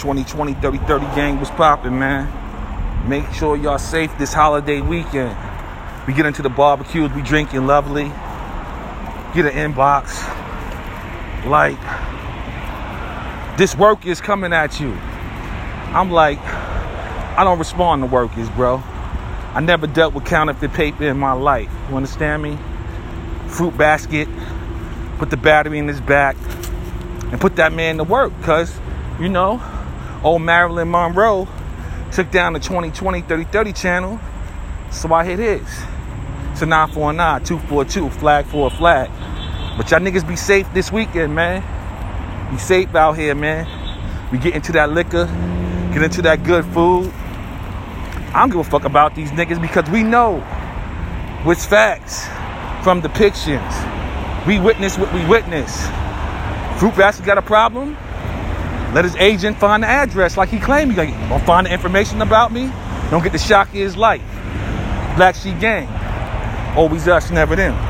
2020 3030 gang was popping, man. Make sure y'all safe this holiday weekend. We get into the barbecues, we drinking lovely. Get an inbox. Like, this work is coming at you. I'm like, I don't respond to workers, bro. I never dealt with counterfeit paper in my life. You understand me? Fruit basket, put the battery in his back, and put that man to work. Cause, you know, old Marilyn Monroe took down the 2020 3030 channel. So I hit his. It's a 949 242, flag for a flag. But y'all niggas be safe this weekend, man. Be safe out here, man. We get into that liquor, get into that good food. I don't give a fuck about these niggas because we know what's facts from depictions. We witness what we witness. Fruit basket got a problem? Let his agent find the address like he claimed. He like, find the information about me. Don't get the shock of his life. Black Sheep Gang. Always us, never them.